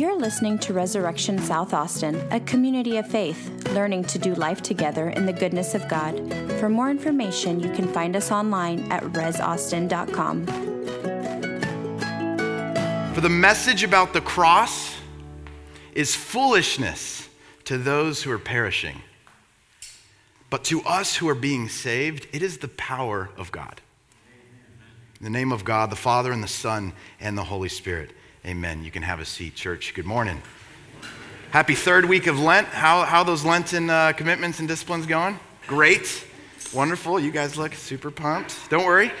You're listening to Resurrection South Austin, a community of faith, learning to do life together in the goodness of God. For more information, you can find us online at resaustin.com. For the message about the cross is foolishness to those who are perishing. But to us who are being saved, it is the power of God. In the name of God, the Father, and the Son, and the Holy Spirit. Amen. You can have a seat, church. Good morning. Happy third week of Lent. How, how those Lenten uh, commitments and disciplines going? Great. Wonderful. You guys look super pumped. Don't worry.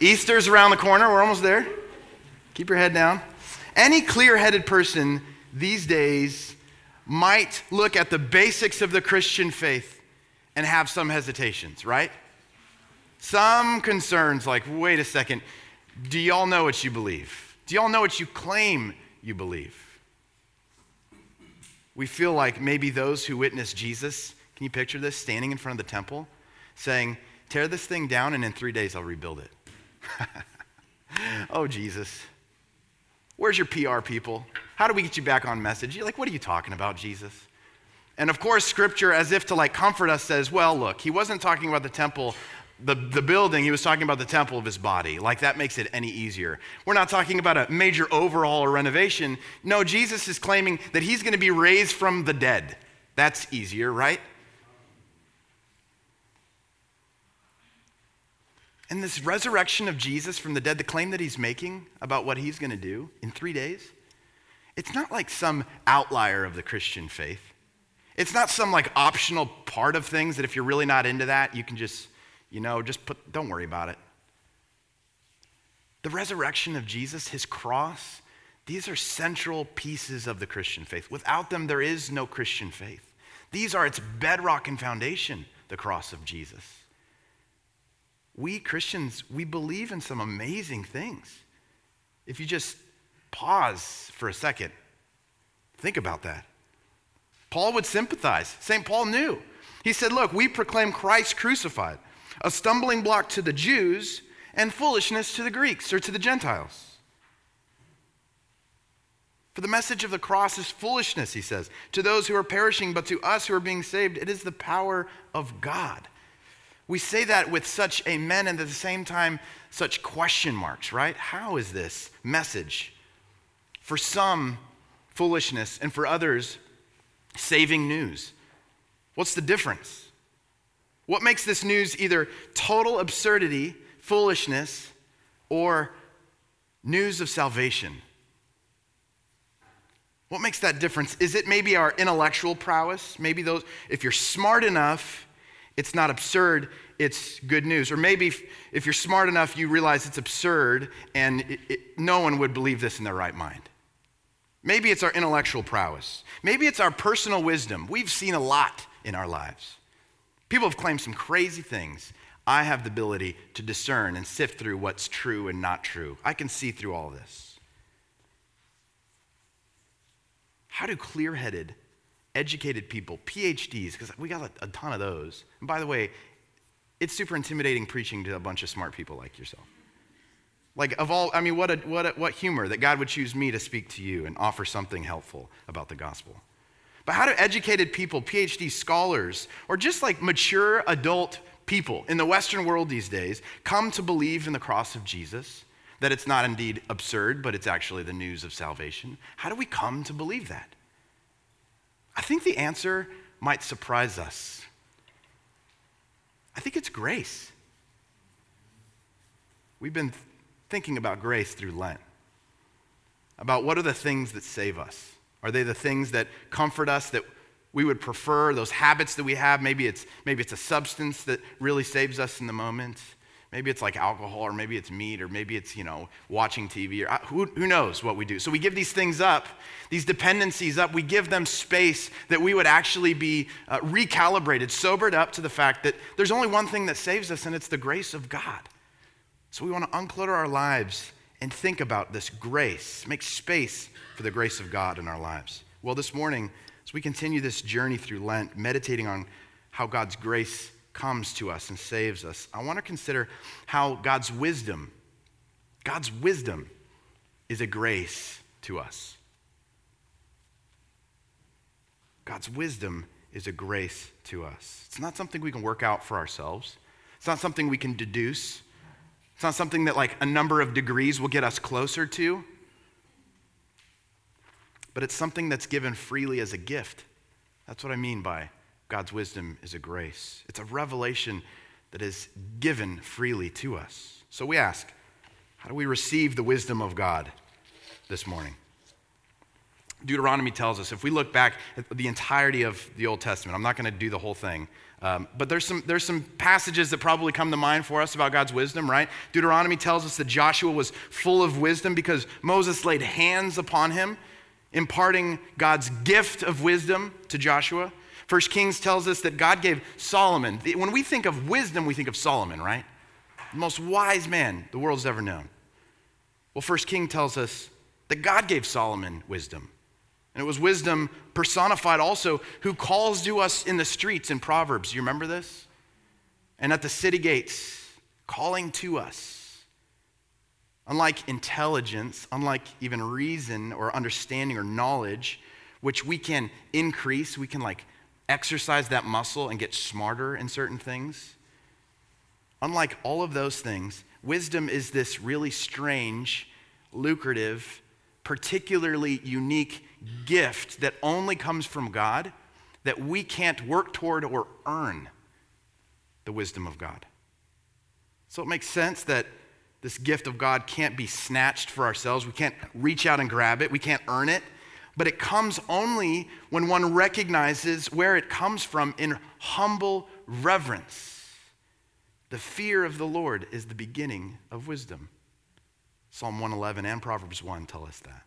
Easter's around the corner. We're almost there. Keep your head down. Any clear headed person these days might look at the basics of the Christian faith and have some hesitations, right? Some concerns like, wait a second, do y'all know what you believe? Do y'all know what you claim you believe? We feel like maybe those who witnessed Jesus, can you picture this, standing in front of the temple, saying, Tear this thing down and in three days I'll rebuild it. oh, Jesus. Where's your PR people? How do we get you back on message? You're like, what are you talking about, Jesus? And of course, scripture, as if to like comfort us, says, well, look, he wasn't talking about the temple, the, the building, he was talking about the temple of his body. Like that makes it any easier. We're not talking about a major overhaul or renovation. No, Jesus is claiming that he's going to be raised from the dead. That's easier, right? And this resurrection of Jesus from the dead, the claim that he's making about what he's going to do in three days, it's not like some outlier of the Christian faith. It's not some like optional part of things that if you're really not into that, you can just, you know, just put, don't worry about it. The resurrection of Jesus, his cross, these are central pieces of the Christian faith. Without them, there is no Christian faith. These are its bedrock and foundation, the cross of Jesus. We Christians, we believe in some amazing things. If you just pause for a second, think about that. Paul would sympathize. St. Paul knew. He said, Look, we proclaim Christ crucified, a stumbling block to the Jews and foolishness to the Greeks or to the Gentiles. For the message of the cross is foolishness, he says, to those who are perishing, but to us who are being saved, it is the power of God. We say that with such amen and at the same time such question marks, right? How is this message? For some, foolishness, and for others, saving news. What's the difference? What makes this news either total absurdity, foolishness, or news of salvation? What makes that difference? Is it maybe our intellectual prowess? Maybe those, if you're smart enough, it's not absurd, it's good news. Or maybe if, if you're smart enough, you realize it's absurd and it, it, no one would believe this in their right mind. Maybe it's our intellectual prowess. Maybe it's our personal wisdom. We've seen a lot in our lives. People have claimed some crazy things. I have the ability to discern and sift through what's true and not true. I can see through all this. How do clear headed, educated people, PhDs, because we got a, ton of those, and by the way, it's super intimidating preaching to a bunch of smart people like yourself. Like, of all, I mean, what, a, what, a, what humor that God would choose me to speak to you and offer something helpful about the gospel. But how do educated people, PhD scholars, or just like mature adult people in the Western world these days come to believe in the cross of Jesus? That it's not indeed absurd, but it's actually the news of salvation? How do we come to believe that? I think the answer might surprise us. I think it's grace. We've been thinking about grace through Lent, about what are the things that save us. Are they the things that comfort us that we would prefer, those habits that we have? Maybe it's, maybe it's a substance that really saves us in the moment. Maybe it's like alcohol, or maybe it's meat, or maybe it's, you know, watching TV, or uh, who, who knows what we do. So we give these things up, these dependencies up, we give them space that we would actually be uh, recalibrated, sobered up to the fact that there's only one thing that saves us, and it's the grace of God. So we want to unclutter our lives and think about this grace, make space for the grace of God in our lives. Well, this morning, as we continue this journey through Lent, meditating on how God's grace comes to us and saves us, I want to consider how God's wisdom, God's wisdom is a grace to us. God's wisdom is a grace to us. It's not something we can work out for ourselves, it's not something we can deduce. It's not something that, like, a number of degrees will get us closer to, but it's something that's given freely as a gift. That's what I mean by God's wisdom is a grace. It's a revelation that is given freely to us. So we ask, how do we receive the wisdom of God this morning? Deuteronomy tells us, if we look back at the entirety of the Old Testament, I'm not going to do the whole thing, um, but there's some, there's some passages that probably come to mind for us about God's wisdom, right? Deuteronomy tells us that Joshua was full of wisdom because Moses laid hands upon him, imparting God's gift of wisdom to Joshua. First Kings tells us that God gave Solomon, when we think of wisdom, we think of Solomon, right? The most wise man the world's ever known. Well, First King tells us that God gave Solomon wisdom. And it was wisdom personified also who calls to us in the streets in Proverbs. You remember this? And at the city gates, calling to us. Unlike intelligence, unlike even reason or understanding or knowledge, which we can increase, we can like exercise that muscle and get smarter in certain things. Unlike all of those things, wisdom is this really strange, lucrative, particularly unique gift that only comes from God that we can't work toward or earn the wisdom of God. So it makes sense that this gift of God can't be snatched for ourselves. We can't reach out and grab it, we can't earn it. But it comes only when one recognizes where it comes from in humble reverence. The fear of the Lord is the beginning of wisdom. Psalm 111 and Proverbs 1 tell us that.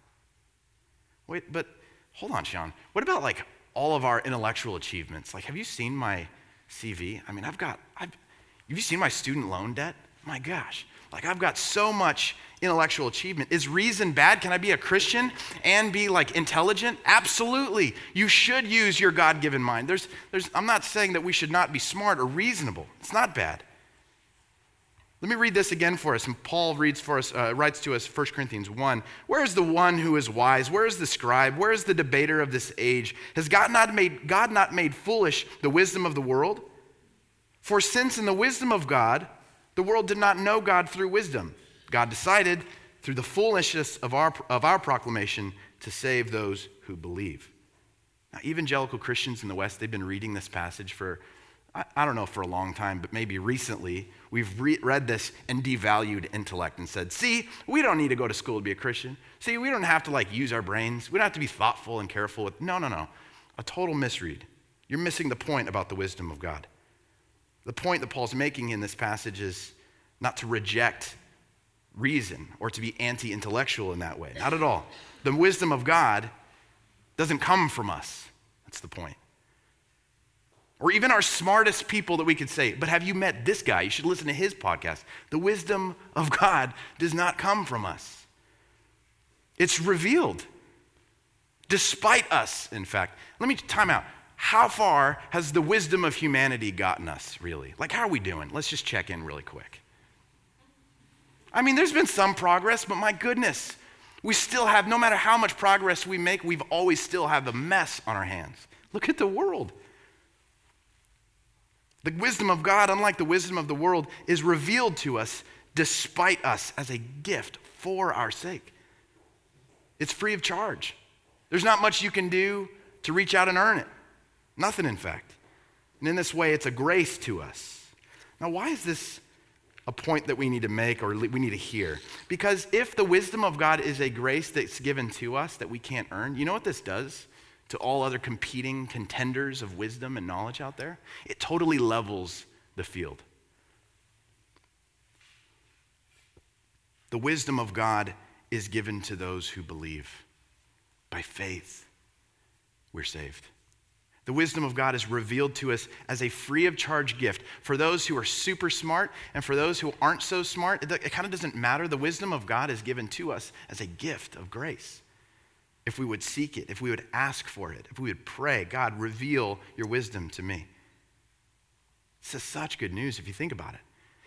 Wait, but hold on, Sean. What about like all of our intellectual achievements? Like, have you seen my CV? I mean, I've got, I've, have you seen my student loan debt? My gosh. Like, I've got so much intellectual achievement. Is reason bad? Can I be a Christian and be like intelligent? Absolutely. You should use your God given mind. There's, there's, I'm not saying that we should not be smart or reasonable. It's not bad. Let me read this again for us. And Paul reads for us, uh, writes to us 1 Corinthians 1. Where is the one who is wise? Where is the scribe? Where is the debater of this age? Has God not made, God not made foolish the wisdom of the world? For since in the wisdom of God, the world did not know God through wisdom, God decided through the foolishness of our, of our proclamation to save those who believe. Now, evangelical Christians in the West, they've been reading this passage for I, don't know for a long time, but maybe recently, we've re- read this and devalued intellect and said, see, we don't need to go to school to be a Christian. See, we don't have to like use our brains. We don't have to be thoughtful and careful with. No, no, no. A total misread. You're missing the point about the wisdom of God. The point that Paul's making in this passage is not to reject reason or to be anti intellectual in that way. Not at all. The wisdom of God doesn't come from us. That's the point or even our smartest people that we could say, but have you met this guy? You should listen to his podcast. The wisdom of God does not come from us, it's revealed despite us, in fact. Let me time out. How far has the wisdom of humanity gotten us, really? Like, how are we doing? Let's just check in really quick. I mean, there's been some progress, but my goodness, we still have, no matter how much progress we make, we've always still have the mess on our hands. Look at the world. The wisdom of God, unlike the wisdom of the world, is revealed to us despite us as a gift for our sake. It's free of charge. There's not much you can do to reach out and earn it. Nothing, in fact. And in this way, it's a grace to us. Now, why is this a point that we need to make or we need to hear? Because if the wisdom of God is a grace that's given to us that we can't earn, you know what this does? To all other competing contenders of wisdom and knowledge out there, it totally levels the field. The wisdom of God is given to those who believe. By faith, we're saved. The wisdom of God is revealed to us as a free of charge gift for those who are super smart and for those who aren't so smart. It, kind of doesn't matter. The wisdom of God is given to us as a gift of grace if we would seek it, if we would ask for it, if we would pray, God, reveal your wisdom to me. This is such good news if you think about it.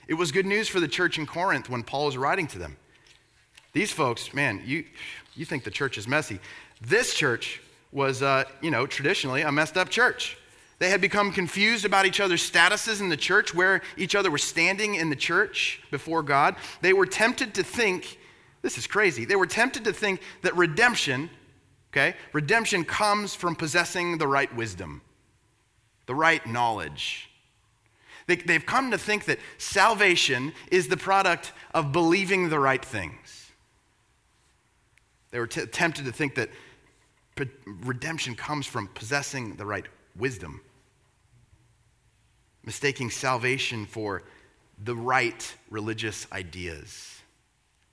It was good news for the church in Corinth when Paul was writing to them. These folks, man, you, you think the church is messy. This church was, uh, you know, traditionally a messed up church. They had become confused about each other's statuses in the church, where each other was standing in the church before God. They were tempted to think, this is crazy, they were tempted to think that redemption, okay, redemption comes from possessing the right wisdom, the right knowledge. They, they've come to think that salvation is the product of believing the right things. They were t- tempted to think that redemption comes from possessing the right wisdom mistaking salvation for the right religious ideas.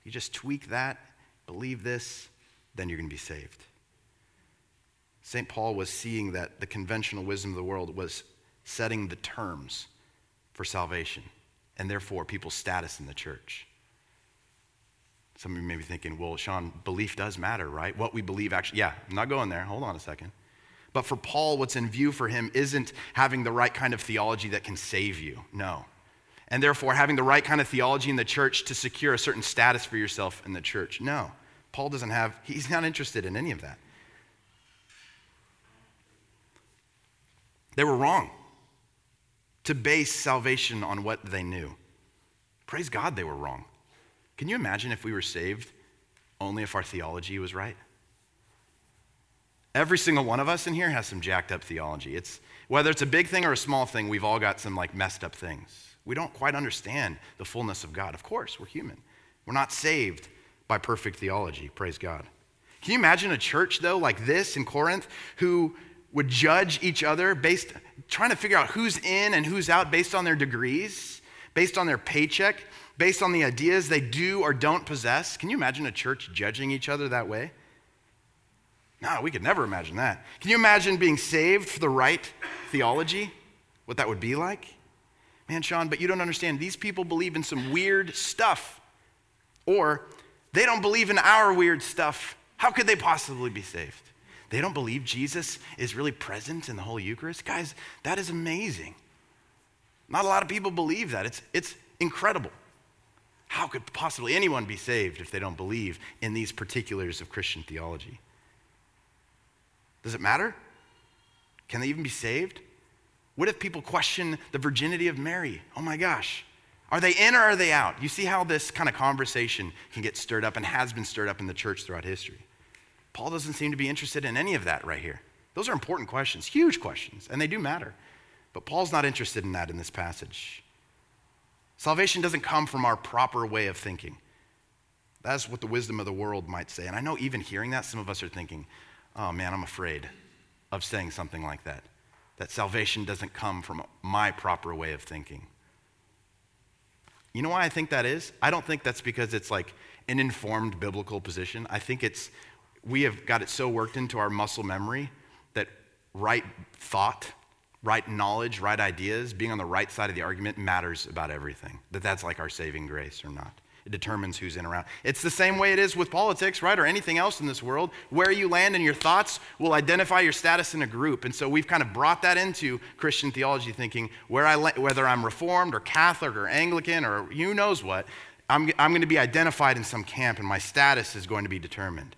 You just tweak that, believe this, then you're going to be saved. St. Paul was seeing that the conventional wisdom of the world was setting the terms for salvation and therefore people's status in the church. Some of you may be thinking, well, Sean, belief does matter, right? What we believe actually, yeah, I'm not going there. Hold on a second. But for Paul, what's in view for him isn't having the right kind of theology that can save you. No. And therefore, having the right kind of theology in the church to secure a certain status for yourself in the church. No. Paul doesn't have, he's not interested in any of that. They were wrong to base salvation on what they knew. Praise God, they were wrong. Can you imagine if we were saved only if our theology was right? Every single one of us in here has some jacked up theology. It's whether it's a big thing or a small thing, we've all got some like messed up things. We don't quite understand the fullness of God. Of course, we're human. We're not saved by perfect theology. Praise God. Can you imagine a church though like this in Corinth who would judge each other based trying to figure out who's in and who's out based on their degrees, based on their paycheck, based on the ideas they do or don't possess? Can you imagine a church judging each other that way? No, we could never imagine that. Can you imagine being saved for the right theology? What that would be like? Man, Sean, but you don't understand. These people believe in some weird stuff. Or they don't believe in our weird stuff. How could they possibly be saved? They don't believe Jesus is really present in the Holy Eucharist? Guys, that is amazing. Not a lot of people believe that. It's, it's incredible. How could possibly anyone be saved if they don't believe in these particulars of Christian theology? Does it matter? Can they even be saved? What if people question the virginity of Mary? Oh my gosh. Are they in or are they out? You see how this kind of conversation can get stirred up and has been stirred up in the church throughout history. Paul doesn't seem to be interested in any of that right here. Those are important questions, huge questions, and they do matter. But Paul's not interested in that in this passage. Salvation doesn't come from our proper way of thinking. That's what the wisdom of the world might say. And I know even hearing that, some of us are thinking, oh man, I'm afraid of saying something like that. That salvation doesn't come from my proper way of thinking. You know why I think that is? I don't think that's because it's like an informed biblical position. I think it's, we have got it so worked into our muscle memory that right thought, right knowledge, right ideas, being on the right side of the argument matters about everything. That that's like our saving grace or not. It determines who's in around. It's the same way it is with politics, right? Or anything else in this world. Where you land in your thoughts will identify your status in a group. And so we've kind of brought that into Christian theology thinking where I, whether I'm Reformed or Catholic or Anglican or who knows what, I'm, I'm going to be identified in some camp and my status is going to be determined.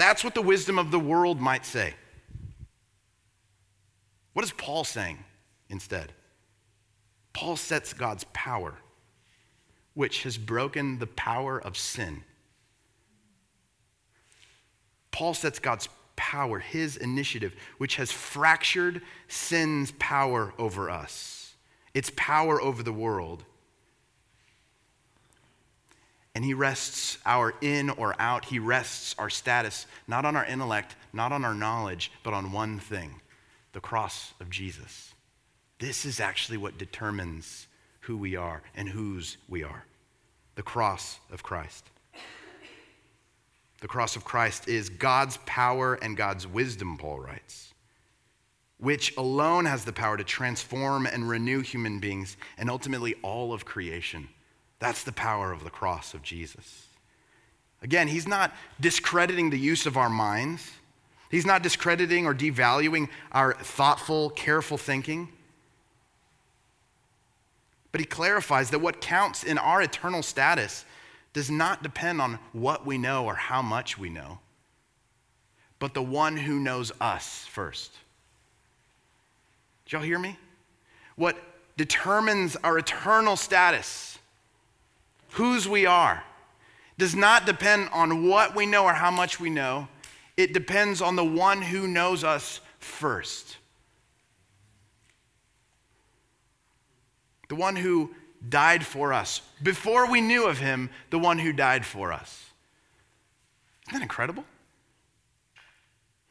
That's what the wisdom of the world might say. What is Paul saying instead? Paul sets God's power which has broken the power of sin. Paul sets God's power, his initiative, which has fractured sin's power over us, its power over the world. And he rests our in or out. He rests our status not on our intellect, not on our knowledge, but on one thing the cross of Jesus. This is actually what determines who we are and whose we are the cross of Christ. The cross of Christ is God's power and God's wisdom, Paul writes, which alone has the power to transform and renew human beings and ultimately all of creation. That's the power of the cross of Jesus. Again, he's not discrediting the use of our minds. He's not discrediting or devaluing our thoughtful, careful thinking. But he clarifies that what counts in our eternal status does not depend on what we know or how much we know, but the one who knows us first. Did y'all hear me? What determines our eternal status, whose we are, does not depend on what we know or how much we know. It depends on the one who knows us first. The one who died for us. Before we knew of him, the one who died for us. Isn't that incredible?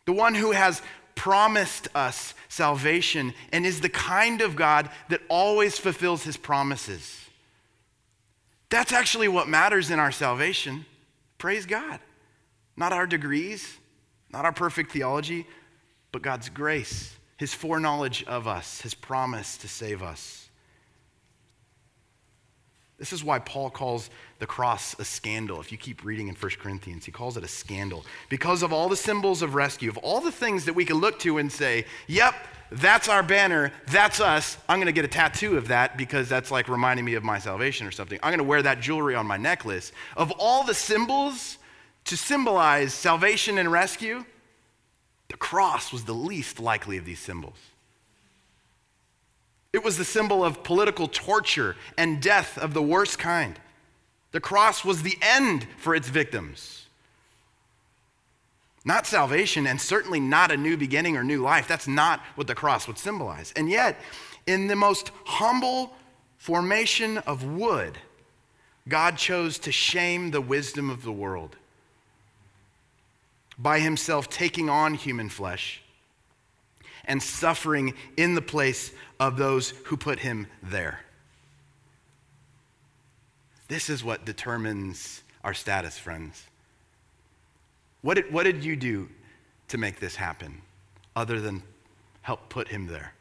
The one who has promised us salvation and is the kind of God that always fulfills his promises. That's actually what matters in our salvation. Praise God. Not our degrees, not our perfect theology, but God's grace, his foreknowledge of us, his promise to save us. This is why Paul calls the cross a scandal. If you keep reading in 1 Corinthians, he calls it a scandal. Because of all the symbols of rescue, of all the things that we can look to and say, yep, that's our banner, that's us. I'm going to get a tattoo of that because that's like reminding me of my salvation or something. I'm going to wear that jewelry on my necklace. Of all the symbols to symbolize salvation and rescue, the cross was the least likely of these symbols. It was the symbol of political torture and death of the worst kind. The cross was the end for its victims. Not salvation, and certainly not a new beginning or new life. That's not what the cross would symbolize. And yet, in the most humble formation of wood, God chose to shame the wisdom of the world by himself taking on human flesh and suffering in the place of those who put him there. This is what determines our status, friends. What did, what did you do to make this happen other than help put him there?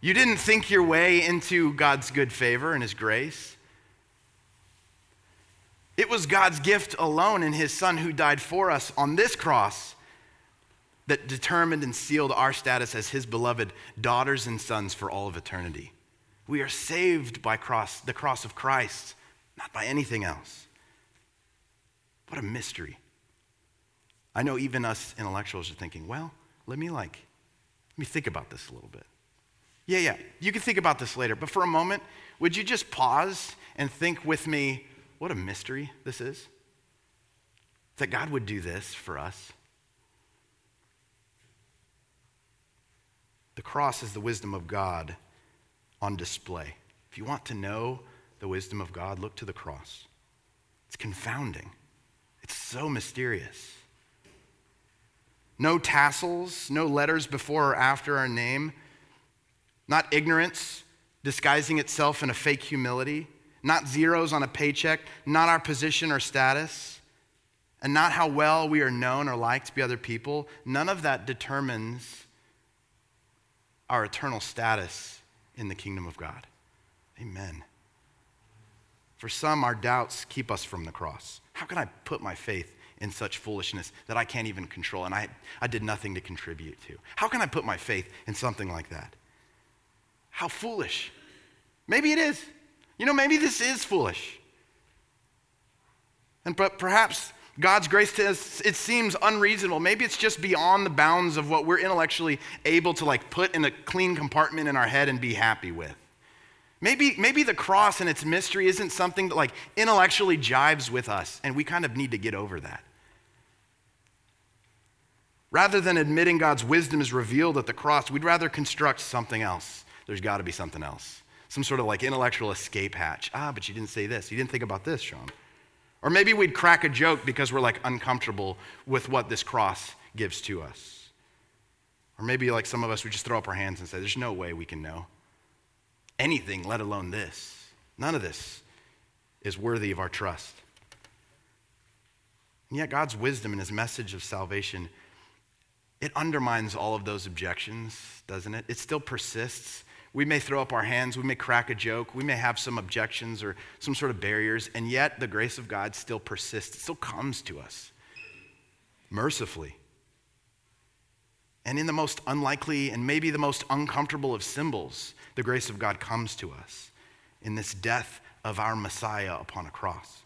You didn't think your way into God's good favor and his grace. It was God's gift alone in his son who died for us on this cross that determined and sealed our status as his beloved daughters and sons for all of eternity. We are saved by cross, the cross of Christ, not by anything else. What a mystery. I know even us intellectuals are thinking, well, let me like, let me think about this a little bit. Yeah, yeah, you can think about this later, but for a moment, would you just pause and think with me what a mystery this is? That God would do this for us. The cross is the wisdom of God on display. If you want to know the wisdom of God, look to the cross. It's confounding, it's so mysterious. No tassels, no letters before or after our name, not ignorance disguising itself in a fake humility, not zeros on a paycheck, not our position or status, and not how well we are known or liked by other people. None of that determines our eternal status in the kingdom of God. Amen. For some, our doubts keep us from the cross. How can I put my faith in such foolishness that I can't even control and I, I did nothing to contribute to? How can I put my faith in something like that? How foolish. Maybe it is. You know, maybe this is foolish. And but perhaps God's grace to us, it seems unreasonable. Maybe it's just beyond the bounds of what we're intellectually able to like put in a clean compartment in our head and be happy with. Maybe, maybe the cross and its mystery isn't something that like intellectually jives with us, and we kind of need to get over that. Rather than admitting God's wisdom is revealed at the cross, we'd rather construct something else. There's got to be something else. Some sort of like intellectual escape hatch. Ah, but you didn't say this. You didn't think about this, Sean. Or maybe we'd crack a joke because we're like uncomfortable with what this cross gives to us. Or maybe like some of us would just throw up our hands and say, There's no way we can know anything, let alone this. None of this is worthy of our trust. And yet, God's wisdom and his message of salvation, it undermines all of those objections, doesn't it? It still persists. We may throw up our hands, we may crack a joke, we may have some objections or some sort of barriers, and yet the grace of God still persists. It still comes to us mercifully. And in the most unlikely and maybe the most uncomfortable of symbols, the grace of God comes to us in this death of our Messiah upon a cross.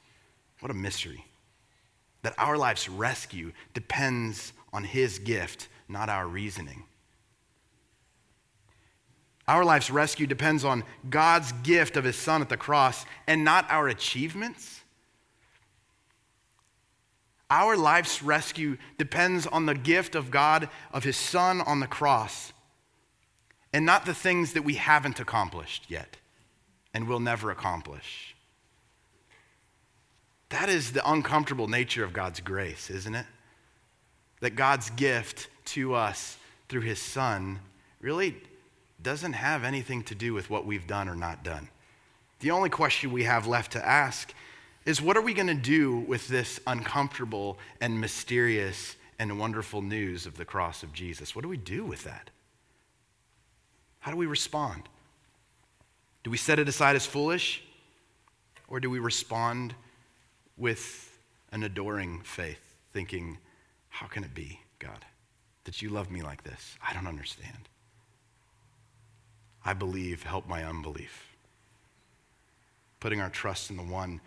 What a mystery. That our life's rescue depends on His gift, not our reasoning. Our life's rescue depends on God's gift of His Son at the cross and not our achievements. Our life's rescue depends on the gift of God of His Son on the cross and not the things that we haven't accomplished yet and will never accomplish. That is the uncomfortable nature of God's grace, isn't it? That God's gift to us through His Son really doesn't have anything to do with what we've done or not done. The only question we have left to ask is what are we going to do with this uncomfortable and mysterious and wonderful news of the cross of Jesus? What do we do with that? How do we respond? Do we set it aside as foolish? Or do we respond with an adoring faith, thinking, How can it be, God, that you love me like this? I don't understand. I believe, help my unbelief. Putting our trust in the one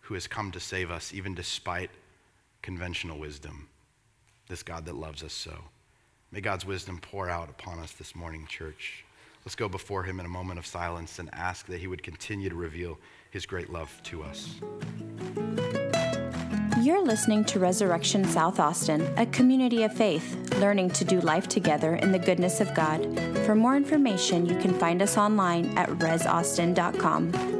who has come to save us, even despite conventional wisdom, this God that loves us so. May God's wisdom pour out upon us this morning, church. Let's go before him in a moment of silence and ask that he would continue to reveal his great love to us. You're listening to Resurrection South Austin, a community of faith, learning to do life together in the goodness of God. For more information, you can find us online at resaustin.com.